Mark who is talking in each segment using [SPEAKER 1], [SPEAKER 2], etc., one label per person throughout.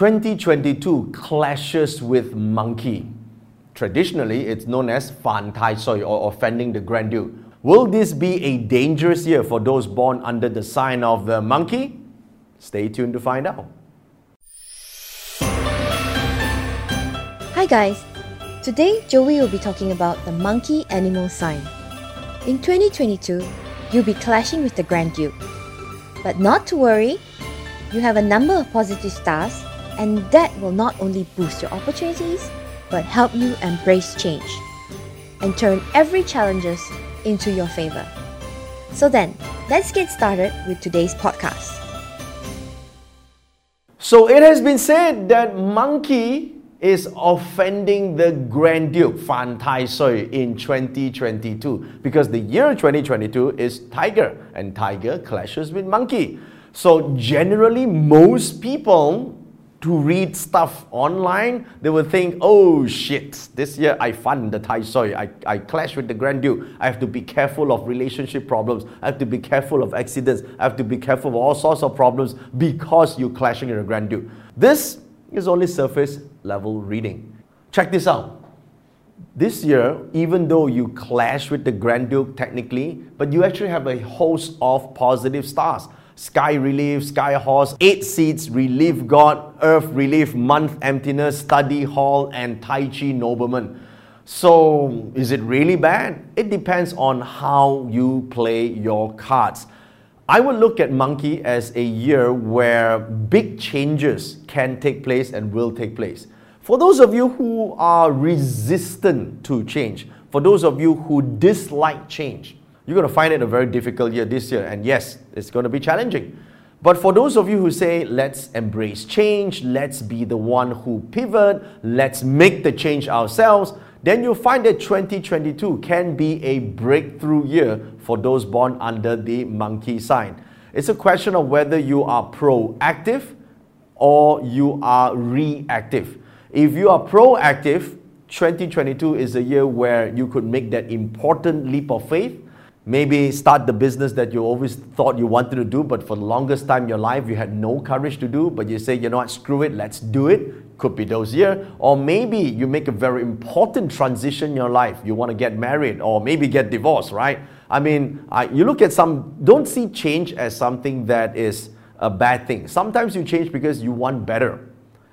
[SPEAKER 1] 2022 clashes with monkey. Traditionally, it's known as Fan Tai Sui or offending the Grand Duke. Will this be a dangerous year for those born under the sign of the monkey? Stay tuned to find out.
[SPEAKER 2] Hi guys! Today Joey will be talking about the monkey animal sign. In 2022, you'll be clashing with the Grand Duke. But not to worry, you have a number of positive stars, and that will not only boost your opportunities, but help you embrace change and turn every challenges into your favor. So then, let's get started with today's podcast.
[SPEAKER 1] So it has been said that monkey is offending the Grand Duke Fan Tai Sui in 2022 because the year 2022 is tiger and tiger clashes with monkey. So generally most people to read stuff online, they will think, oh shit, this year I fund the Tai Sui, I, I clash with the Grand Duke, I have to be careful of relationship problems, I have to be careful of accidents, I have to be careful of all sorts of problems because you're clashing with the Grand Duke. This is only surface level reading. Check this out. This year, even though you clash with the Grand Duke technically, but you actually have a host of positive stars. Sky Relief, Sky Horse, Eight Seats, Relief God, Earth Relief, Month Emptiness, Study Hall, and Tai Chi Nobleman. So, is it really bad? It depends on how you play your cards. I would look at Monkey as a year where big changes can take place and will take place. For those of you who are resistant to change, for those of you who dislike change, you're going to find it a very difficult year this year. And yes, it's going to be challenging. But for those of you who say, let's embrace change, let's be the one who pivot, let's make the change ourselves, then you'll find that 2022 can be a breakthrough year for those born under the monkey sign. It's a question of whether you are proactive or you are reactive. If you are proactive, 2022 is a year where you could make that important leap of faith Maybe start the business that you always thought you wanted to do, but for the longest time in your life you had no courage to do, but you say, you know what, screw it, let's do it. Could be those years. Or maybe you make a very important transition in your life. You want to get married or maybe get divorced, right? I mean, I, you look at some, don't see change as something that is a bad thing. Sometimes you change because you want better.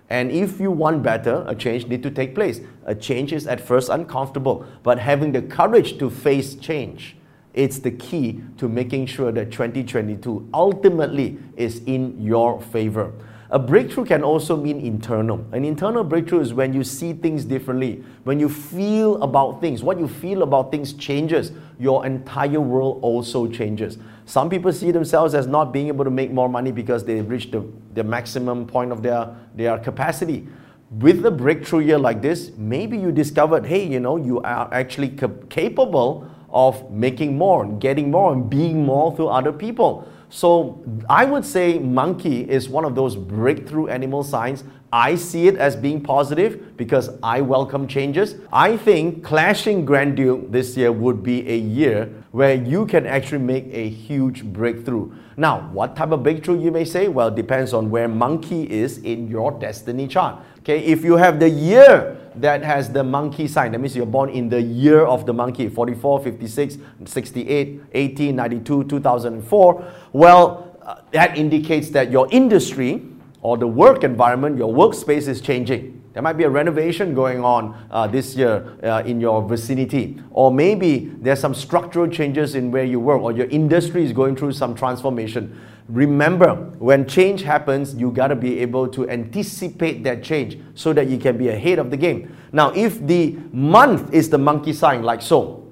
[SPEAKER 1] And if you want better, a change need to take place. A change is at first uncomfortable, but having the courage to face change it's the key to making sure that 2022 ultimately is in your favor. A breakthrough can also mean internal. An internal breakthrough is when you see things differently, when you feel about things. What you feel about things changes. Your entire world also changes. Some people see themselves as not being able to make more money because they've reached the, the maximum point of their, their capacity. With a breakthrough year like this, maybe you discovered, hey, you know, you are actually cap- capable of making more, getting more, and being more through other people. So I would say monkey is one of those breakthrough animal signs. I see it as being positive because I welcome changes. I think clashing Grand Duke this year would be a year where you can actually make a huge breakthrough. Now, what type of breakthrough you may say? Well, depends on where monkey is in your destiny chart. Okay, if you have the year that has the monkey sign, that means you're born in the year of the monkey 44, 56, 68, 18, 92, 2004. Well, uh, that indicates that your industry or the work environment, your workspace is changing. There might be a renovation going on uh, this year uh, in your vicinity. Or maybe there's some structural changes in where you work, or your industry is going through some transformation. Remember, when change happens, you got to be able to anticipate that change so that you can be ahead of the game. Now, if the month is the monkey sign, like so,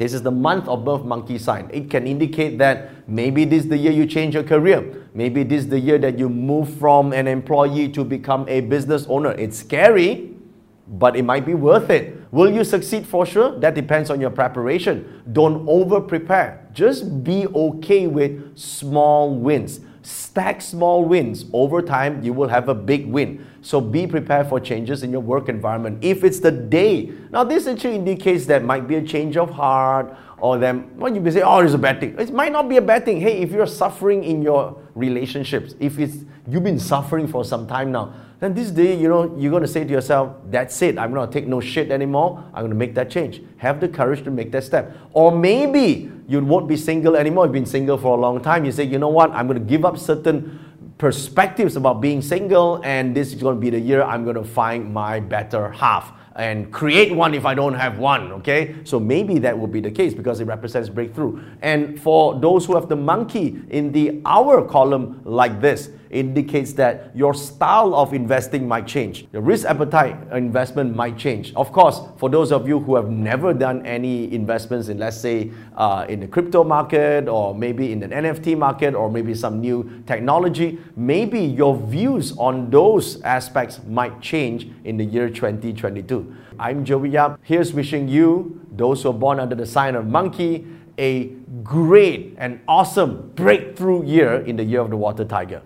[SPEAKER 1] this is the month of birth monkey sign. It can indicate that maybe this is the year you change your career. Maybe this is the year that you move from an employee to become a business owner. It's scary, but it might be worth it. Will you succeed for sure? That depends on your preparation. Don't over prepare. Just be okay with small wins. Stack small wins. Over time, you will have a big win. So be prepared for changes in your work environment. If it's the day, now this actually indicates that might be a change of heart or then well, you may say, oh, it's a bad thing. It might not be a bad thing. Hey, if you're suffering in your relationships, if it's you've been suffering for some time now, then this day, you know, you're to say to yourself, that's it. I'm to take no shit anymore. I'm to make that change. Have the courage to make that step. Or maybe you won't be single anymore. You've been single for a long time. You say, you know what? I'm to give up certain perspectives about being single, and this is going to be the year I'm going to find my better half and create one if I don't have one, okay? So maybe that will be the case because it represents breakthrough. And for those who have the monkey in the hour column like this, indicates that your style of investing might change. Your risk appetite investment might change. Of course, for those of you who have never done any investments in, let's say, uh, in the crypto market or maybe in an NFT market or maybe some new technology, maybe your views on those aspects might change in the year 2022. I'm Joey Yap. Here's wishing you, those who are born under the sign of monkey, a great and awesome breakthrough year in the year of the water tiger.